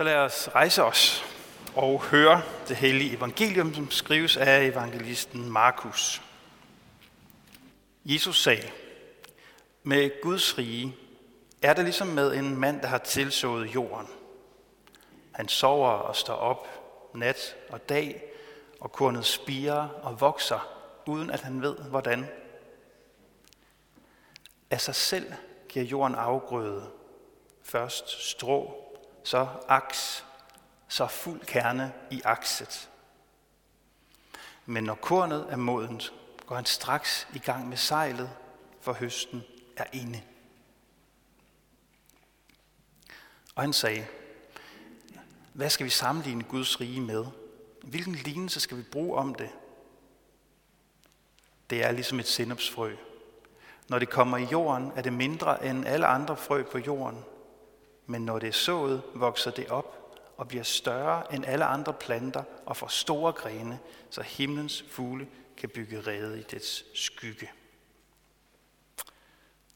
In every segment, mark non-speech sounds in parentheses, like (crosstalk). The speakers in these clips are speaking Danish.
Så lad os rejse os og høre det hellige evangelium, som skrives af evangelisten Markus. Jesus sagde, med Guds rige er det ligesom med en mand, der har tilsået jorden. Han sover og står op nat og dag, og kornet spirer og vokser, uden at han ved, hvordan. Af sig selv giver jorden afgrøde. Først strå, så aks, så fuld kerne i akset. Men når kornet er modent, går han straks i gang med sejlet, for høsten er inde. Og han sagde, hvad skal vi sammenligne Guds rige med? Hvilken lignelse skal vi bruge om det? Det er ligesom et sindopsfrø. Når det kommer i jorden, er det mindre end alle andre frø på jorden. Men når det er sået, vokser det op og bliver større end alle andre planter og får store grene, så himlens fugle kan bygge rede i dets skygge.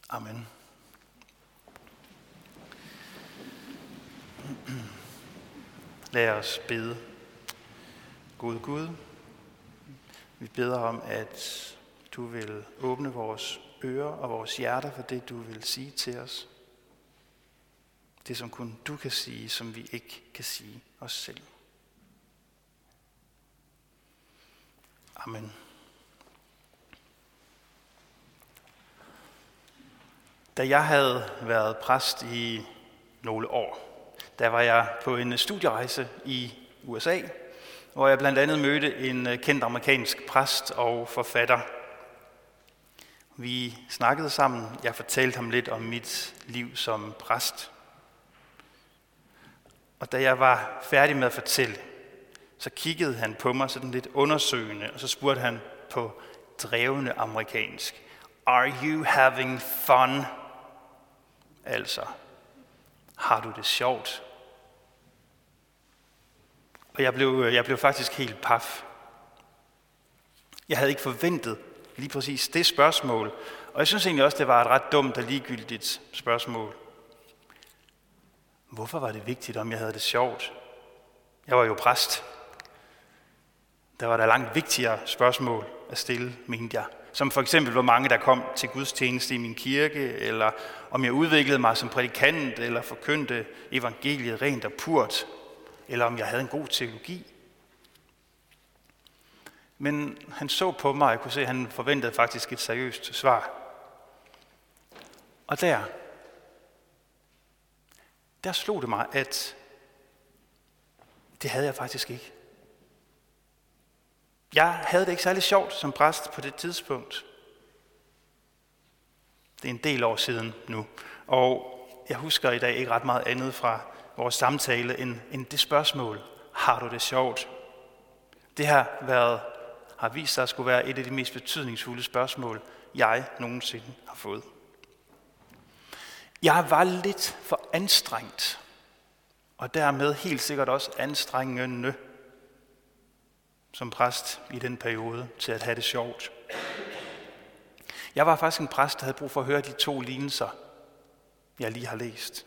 Amen. Lad os bede. Gud Gud, vi beder om, at du vil åbne vores ører og vores hjerter for det, du vil sige til os. Det, som kun du kan sige, som vi ikke kan sige os selv. Amen. Da jeg havde været præst i nogle år, der var jeg på en studierejse i USA, hvor jeg blandt andet mødte en øh, kendt amerikansk præst og forfatter. Vi snakkede sammen. Jeg fortalte ham lidt om mit liv som præst. Og da jeg var færdig med at fortælle, så kiggede han på mig sådan lidt undersøgende, og så spurgte han på drevende amerikansk, Are you having fun? Altså, har du det sjovt? Og jeg blev, jeg blev faktisk helt paf. Jeg havde ikke forventet lige præcis det spørgsmål. Og jeg synes egentlig også, det var et ret dumt og ligegyldigt spørgsmål. Hvorfor var det vigtigt, om jeg havde det sjovt? Jeg var jo præst. Der var der langt vigtigere spørgsmål at stille, mente jeg. Som for eksempel, hvor mange der kom til gudstjeneste i min kirke, eller om jeg udviklede mig som prædikant, eller forkyndte evangeliet rent og purt, eller om jeg havde en god teologi. Men han så på mig, og jeg kunne se, at han forventede faktisk et seriøst svar. Og der, der slog det mig, at det havde jeg faktisk ikke. Jeg havde det ikke særlig sjovt som præst på det tidspunkt. Det er en del år siden nu. Og jeg husker i dag ikke ret meget andet fra vores samtale end, end det spørgsmål, har du det sjovt? Det har, været, har vist sig at skulle være et af de mest betydningsfulde spørgsmål, jeg nogensinde har fået. Jeg var lidt for anstrengt, og dermed helt sikkert også anstrengende som præst i den periode til at have det sjovt. Jeg var faktisk en præst, der havde brug for at høre de to lignelser, jeg lige har læst.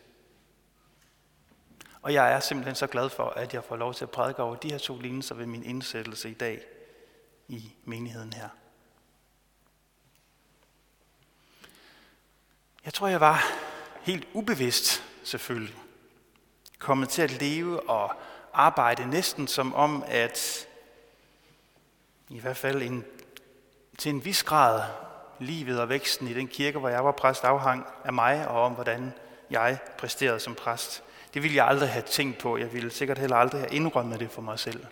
Og jeg er simpelthen så glad for, at jeg får lov til at prædike over de her to lignelser ved min indsættelse i dag i menigheden her. Jeg tror, jeg var helt ubevidst selvfølgelig kommet til at leve og arbejde næsten som om, at i hvert fald en, til en vis grad livet og væksten i den kirke, hvor jeg var præst, afhang af mig og om, hvordan jeg præsterede som præst. Det ville jeg aldrig have tænkt på. Jeg ville sikkert heller aldrig have indrømmet det for mig selv.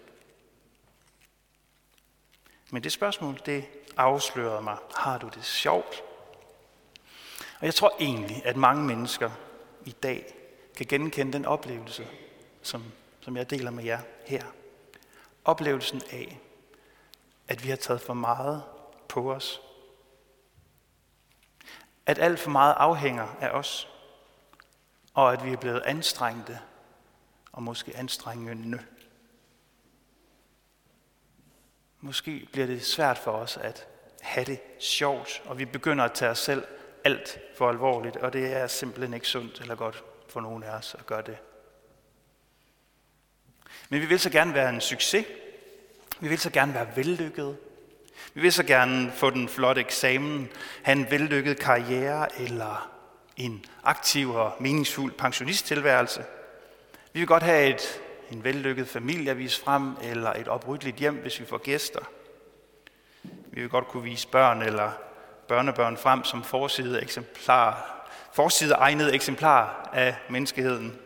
Men det spørgsmål, det afslørede mig. Har du det sjovt? Og jeg tror egentlig, at mange mennesker i dag kan genkende den oplevelse, som, som jeg deler med jer her. Oplevelsen af, at vi har taget for meget på os. At alt for meget afhænger af os. Og at vi er blevet anstrengte og måske anstrengende. Måske bliver det svært for os at have det sjovt, og vi begynder at tage os selv alt for alvorligt, og det er simpelthen ikke sundt eller godt for nogen af os at gøre det. Men vi vil så gerne være en succes. Vi vil så gerne være vellykkede. Vi vil så gerne få den flotte eksamen, have en vellykket karriere eller en aktiv og meningsfuld pensionisttilværelse. Vi vil godt have et, en vellykket familie at vise frem, eller et opryddeligt hjem, hvis vi får gæster. Vi vil godt kunne vise børn eller børnebørn frem som forside, eksemplar, forside egnet eksemplar af menneskeheden.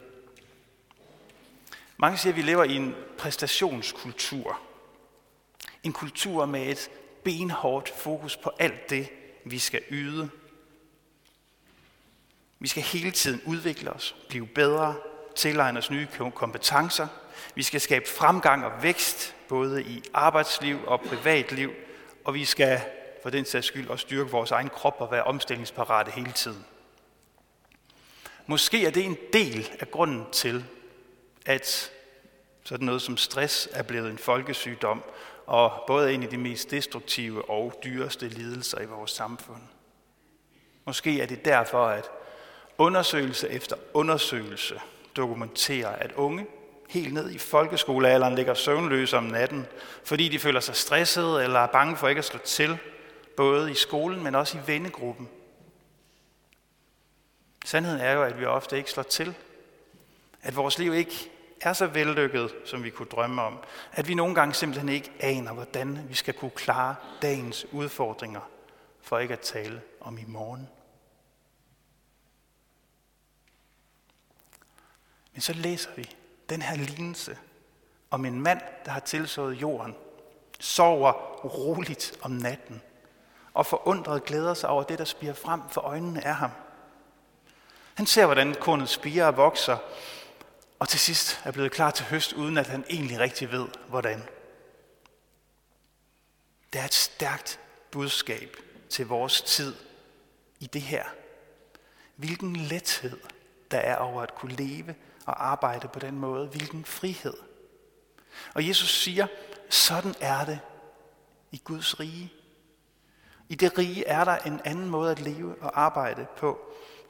Mange siger, at vi lever i en præstationskultur. En kultur med et benhårdt fokus på alt det, vi skal yde. Vi skal hele tiden udvikle os, blive bedre, tilegne os nye kompetencer. Vi skal skabe fremgang og vækst, både i arbejdsliv og privatliv, og vi skal for den sags skyld også styrke vores egen krop og være omstillingsparate hele tiden. Måske er det en del af grunden til, at sådan noget som stress er blevet en folkesygdom, og både en af de mest destruktive og dyreste lidelser i vores samfund. Måske er det derfor, at undersøgelse efter undersøgelse dokumenterer, at unge helt ned i folkeskolealderen ligger søvnløse om natten, fordi de føler sig stressede eller er bange for ikke at slå til, både i skolen, men også i vennegruppen. Sandheden er jo, at vi ofte ikke slår til. At vores liv ikke er så vellykket, som vi kunne drømme om. At vi nogle gange simpelthen ikke aner, hvordan vi skal kunne klare dagens udfordringer, for ikke at tale om i morgen. Men så læser vi den her lignelse om en mand, der har tilsået jorden, sover roligt om natten, og forundret glæder sig over det, der spiger frem for øjnene af ham. Han ser, hvordan kornet spiger og vokser, og til sidst er blevet klar til høst, uden at han egentlig rigtig ved, hvordan. Det er et stærkt budskab til vores tid i det her. Hvilken lethed der er over at kunne leve og arbejde på den måde. Hvilken frihed. Og Jesus siger, sådan er det i Guds rige. I det rige er der en anden måde at leve og arbejde på.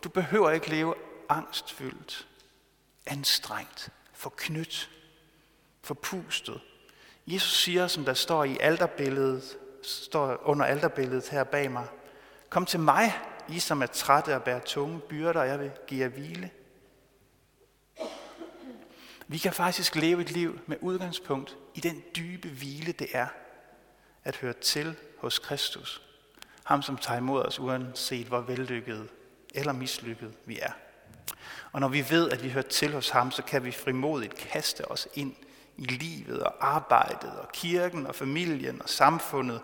Du behøver ikke leve angstfyldt, anstrengt, forknyt, forpustet. Jesus siger, som der står i alterbilledet, står under alterbilledet her bag mig, Kom til mig, I som er trætte og bærer tunge byrder, og jeg vil give jer hvile. Vi kan faktisk leve et liv med udgangspunkt i den dybe hvile, det er at høre til hos Kristus. Ham, som tager imod os, uanset hvor vellykket eller mislykket vi er. Og når vi ved, at vi hører til hos ham, så kan vi frimodigt kaste os ind i livet og arbejdet og kirken og familien og samfundet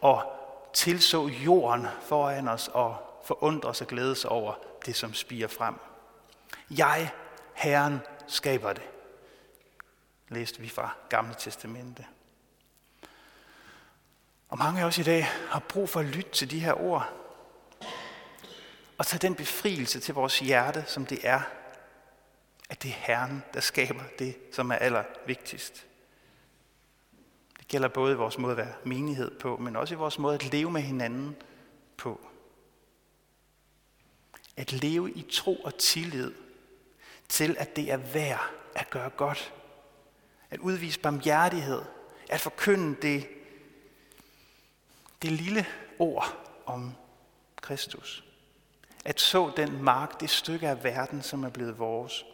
og tilså jorden foran os og forundre os og glæde os over det, som spiger frem. Jeg, Herren, skaber det læste vi fra Gamle Testamente. Og mange af os i dag har brug for at lytte til de her ord, og tage den befrielse til vores hjerte, som det er, at det er Herren, der skaber det, som er allervigtigst. Det gælder både i vores måde at være menighed på, men også i vores måde at leve med hinanden på. At leve i tro og tillid til, at det er værd at gøre godt at udvise barmhjertighed, at forkynde det, det lille ord om Kristus. At så den mark, det stykke af verden, som er blevet vores.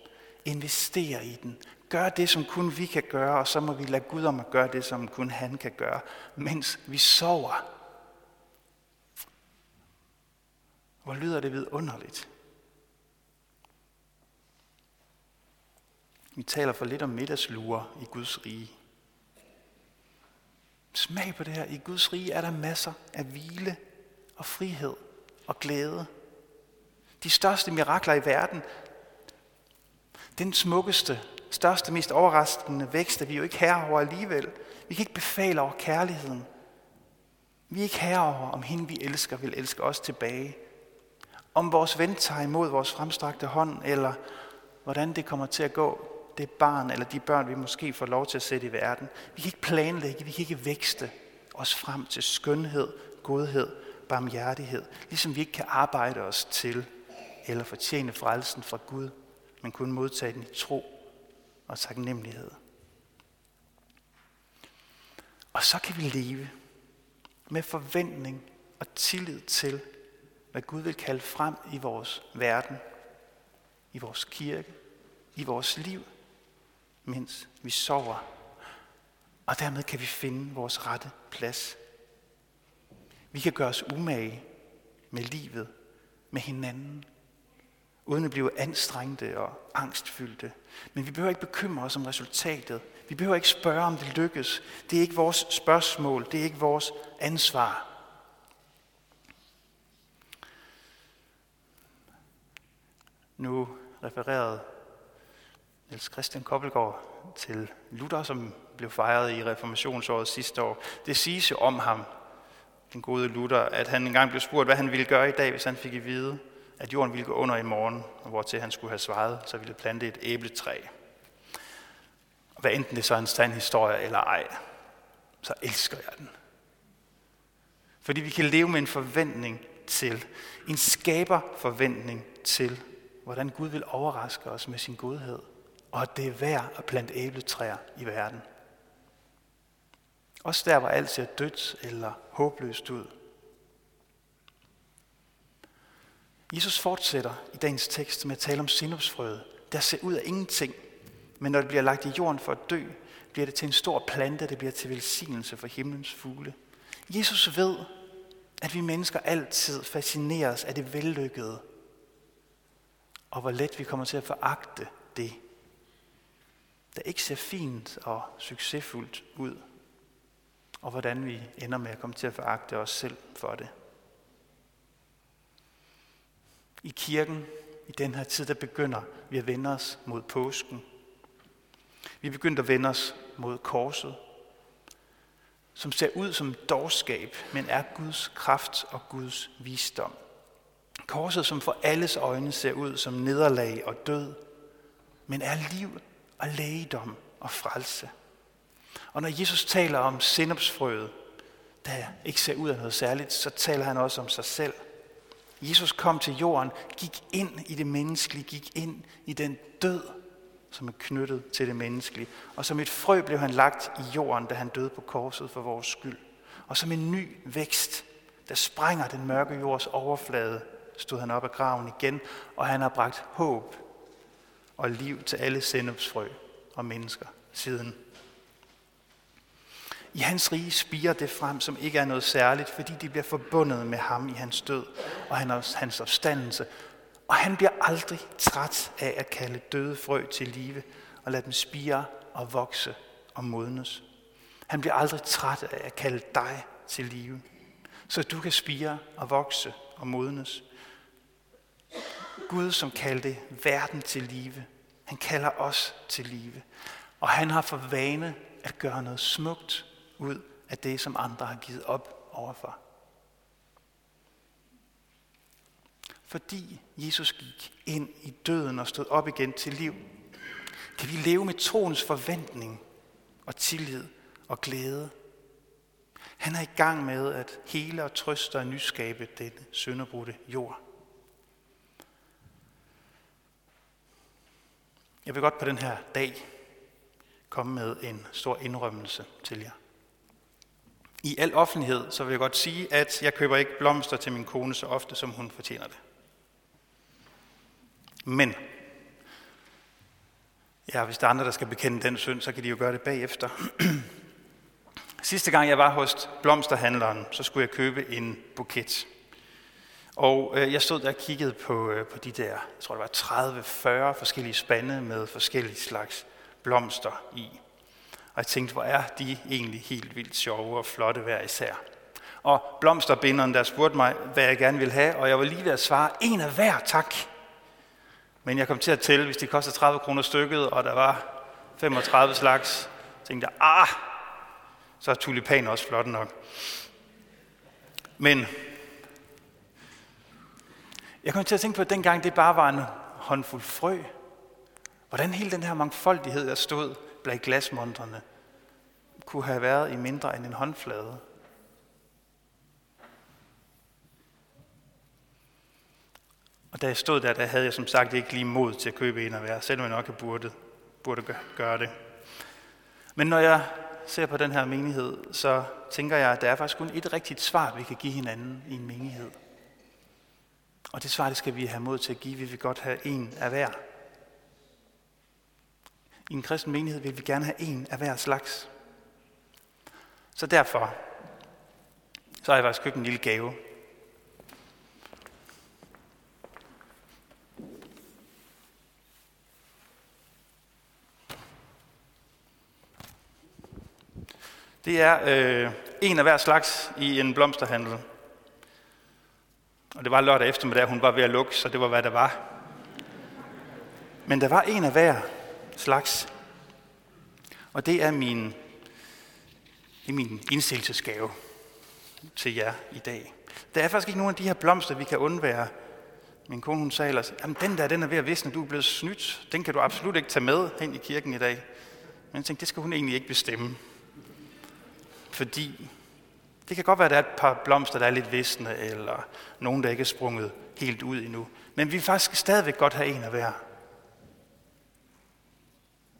Investere i den. Gør det, som kun vi kan gøre, og så må vi lade Gud om at gøre det, som kun han kan gøre, mens vi sover. Hvor lyder det vidunderligt. Vi taler for lidt om middagslure i Guds rige. Smag på det her. I Guds rige er der masser af hvile og frihed og glæde. De største mirakler i verden, den smukkeste, største, mest overraskende vækst, er vi jo ikke herre over alligevel. Vi kan ikke befale over kærligheden. Vi er ikke herre over, om hende vi elsker vil elske os tilbage. Om vores ven tager imod vores fremstrakte hånd, eller hvordan det kommer til at gå det barn eller de børn, vi måske får lov til at sætte i verden. Vi kan ikke planlægge, vi kan ikke vækste os frem til skønhed, godhed, barmhjertighed, ligesom vi ikke kan arbejde os til eller fortjene frelsen fra Gud, men kun modtage den i tro og taknemmelighed. Og så kan vi leve med forventning og tillid til, hvad Gud vil kalde frem i vores verden, i vores kirke, i vores liv, mens vi sover. Og dermed kan vi finde vores rette plads. Vi kan gøre os umage med livet, med hinanden, uden at blive anstrengte og angstfyldte. Men vi behøver ikke bekymre os om resultatet. Vi behøver ikke spørge, om det lykkes. Det er ikke vores spørgsmål. Det er ikke vores ansvar. Nu refererede Niels Christian Koppelgaard til Luther, som blev fejret i reformationsåret sidste år. Det siges jo om ham, den gode Luther, at han engang blev spurgt, hvad han ville gøre i dag, hvis han fik at vide, at jorden ville gå under i morgen, og hvor til han skulle have svaret, så ville plante et æbletræ. Og hvad enten det så er en sand historie eller ej, så elsker jeg den. Fordi vi kan leve med en forventning til, en skaber forventning til, hvordan Gud vil overraske os med sin godhed, og at det er værd at plante æbletræer i verden. Også der, hvor alt ser dødt eller håbløst ud. Jesus fortsætter i dagens tekst med at tale om sinopsfrøet, der ser ud af ingenting, men når det bliver lagt i jorden for at dø, bliver det til en stor plante, det bliver til velsignelse for himlens fugle. Jesus ved, at vi mennesker altid fascineres af det vellykkede, og hvor let vi kommer til at foragte det, der ikke ser fint og succesfuldt ud, og hvordan vi ender med at komme til at foragte os selv for det. I kirken, i den her tid, der begynder vi at vende os mod påsken. Vi begynder at vende os mod korset, som ser ud som dårskab, men er Guds kraft og Guds visdom. Korset, som for alles øjne ser ud som nederlag og død, men er liv og lægedom og frelse. Og når Jesus taler om sindopsfrøet, der ikke ser ud af noget særligt, så taler han også om sig selv. Jesus kom til jorden, gik ind i det menneskelige, gik ind i den død, som er knyttet til det menneskelige. Og som et frø blev han lagt i jorden, da han døde på korset for vores skyld. Og som en ny vækst, der sprænger den mørke jords overflade, stod han op af graven igen, og han har bragt håb og liv til alle sendupsfrø og mennesker siden. I hans rige spiger det frem, som ikke er noget særligt, fordi de bliver forbundet med ham i hans død og hans opstandelse. Og han bliver aldrig træt af at kalde døde frø til live og lade dem spire og vokse og modnes. Han bliver aldrig træt af at kalde dig til live, så du kan spire og vokse og modnes. Gud, som kaldte verden til live, han kalder os til live. Og han har for vane at gøre noget smukt ud af det, som andre har givet op overfor. Fordi Jesus gik ind i døden og stod op igen til liv, kan vi leve med troens forventning og tillid og glæde. Han er i gang med at hele og trøste og nyskabe den sønderbrudte jord. Jeg vil godt på den her dag komme med en stor indrømmelse til jer. I al offentlighed, så vil jeg godt sige, at jeg køber ikke blomster til min kone så ofte, som hun fortjener det. Men, ja, hvis der er andre, der skal bekende den synd, så kan de jo gøre det bagefter. (clears throat) Sidste gang jeg var hos blomsterhandleren, så skulle jeg købe en buket. Og øh, jeg stod der og kiggede på, øh, på de der, jeg tror det var 30-40 forskellige spande med forskellige slags blomster i. Og jeg tænkte, hvor er de egentlig helt vildt sjove og flotte hver især. Og blomsterbinderen, der spurgte mig, hvad jeg gerne ville have, og jeg var lige ved at svare, en af hver, tak. Men jeg kom til at tælle, hvis de koster 30 kroner stykket, og der var 35 slags, tænkte jeg, ah, så er tulipan også flot nok. Men jeg kom til at tænke på, at dengang det bare var en håndfuld frø, hvordan hele den her mangfoldighed, der stod blandt glasmontrene, kunne have været i mindre end en håndflade. Og da jeg stod der, der havde jeg som sagt ikke lige mod til at købe en af hver, selvom jeg nok burde, burde gøre det. Men når jeg ser på den her menighed, så tænker jeg, at der er faktisk kun et rigtigt svar, vi kan give hinanden i en menighed. Og det svar, det skal vi have mod til at give. Vi vil godt have en af hver. I en kristen menighed vil vi gerne have en af hver slags. Så derfor, så har jeg faktisk købt en lille gave. Det er øh, en af hver slags i en blomsterhandel. Og det var lørdag eftermiddag, hun var ved at lukke, så det var, hvad der var. Men der var en af hver slags. Og det er min, det er min indstillelsesgave til jer i dag. Der er faktisk ikke nogen af de her blomster, vi kan undvære. Min kone hun sagde ellers, at den der den er ved at visne, du er blevet snydt. Den kan du absolut ikke tage med hen i kirken i dag. Men jeg tænkte, det skal hun egentlig ikke bestemme. Fordi det kan godt være, at der er et par blomster, der er lidt visne, eller nogen, der ikke er sprunget helt ud endnu. Men vi vil faktisk stadigvæk godt have en af hver.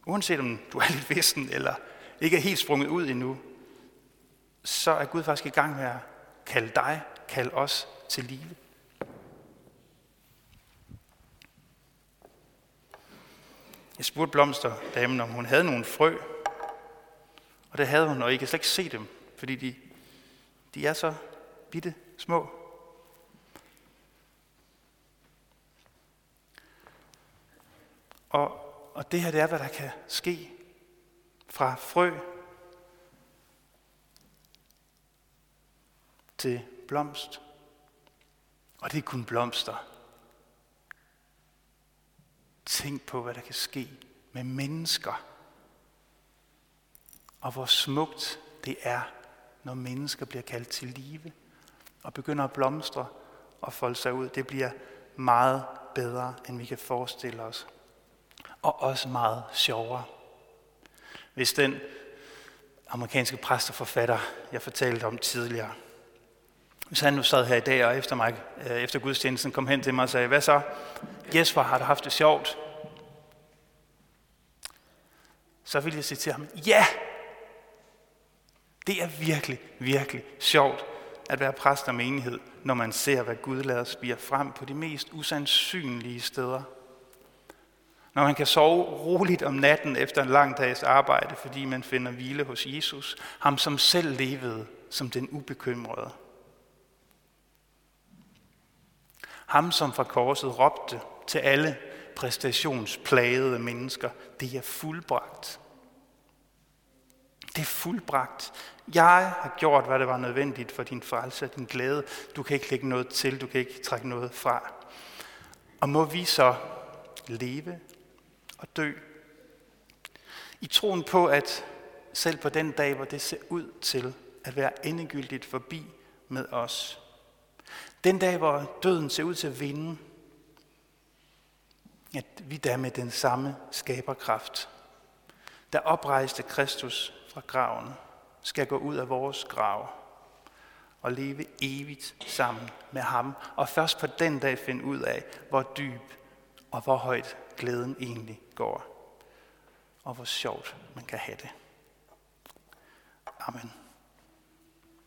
Uanset om du er (laughs) lidt vissen, eller ikke er helt sprunget ud endnu, så er Gud faktisk i gang med at kalde dig, kalde os til live. Jeg spurgte blomsterdamen, om hun havde nogle frø, og det havde hun, og I kan slet ikke se dem, fordi de, de er så bitte små. Og, og det her, det er, hvad der kan ske fra frø til blomst. Og det er kun blomster. Tænk på, hvad der kan ske med mennesker og hvor smukt det er, når mennesker bliver kaldt til live og begynder at blomstre og folde sig ud. Det bliver meget bedre, end vi kan forestille os. Og også meget sjovere. Hvis den amerikanske præst og forfatter, jeg fortalte om tidligere, hvis han nu sad her i dag og efter, mig, øh, efter gudstjenesten kom hen til mig og sagde, hvad så? Jesper, har du haft det sjovt? Så ville jeg sige til ham, ja, det er virkelig, virkelig sjovt at være præst og menighed, når man ser, hvad Gud lader spire frem på de mest usandsynlige steder. Når man kan sove roligt om natten efter en lang dags arbejde, fordi man finder hvile hos Jesus, ham som selv levede som den ubekymrede. Ham som fra korset råbte til alle præstationsplagede mennesker, det er fuldbragt. Det er fuldbragt. Jeg har gjort, hvad det var nødvendigt for din frelse og din glæde. Du kan ikke lægge noget til, du kan ikke trække noget fra. Og må vi så leve og dø i troen på, at selv på den dag, hvor det ser ud til at være endegyldigt forbi med os, den dag, hvor døden ser ud til at vinde, at vi der med den samme skaberkraft, der oprejste Kristus fra graven, skal gå ud af vores grav og leve evigt sammen med ham. Og først på den dag finde ud af, hvor dyb og hvor højt glæden egentlig går. Og hvor sjovt man kan have det. Amen.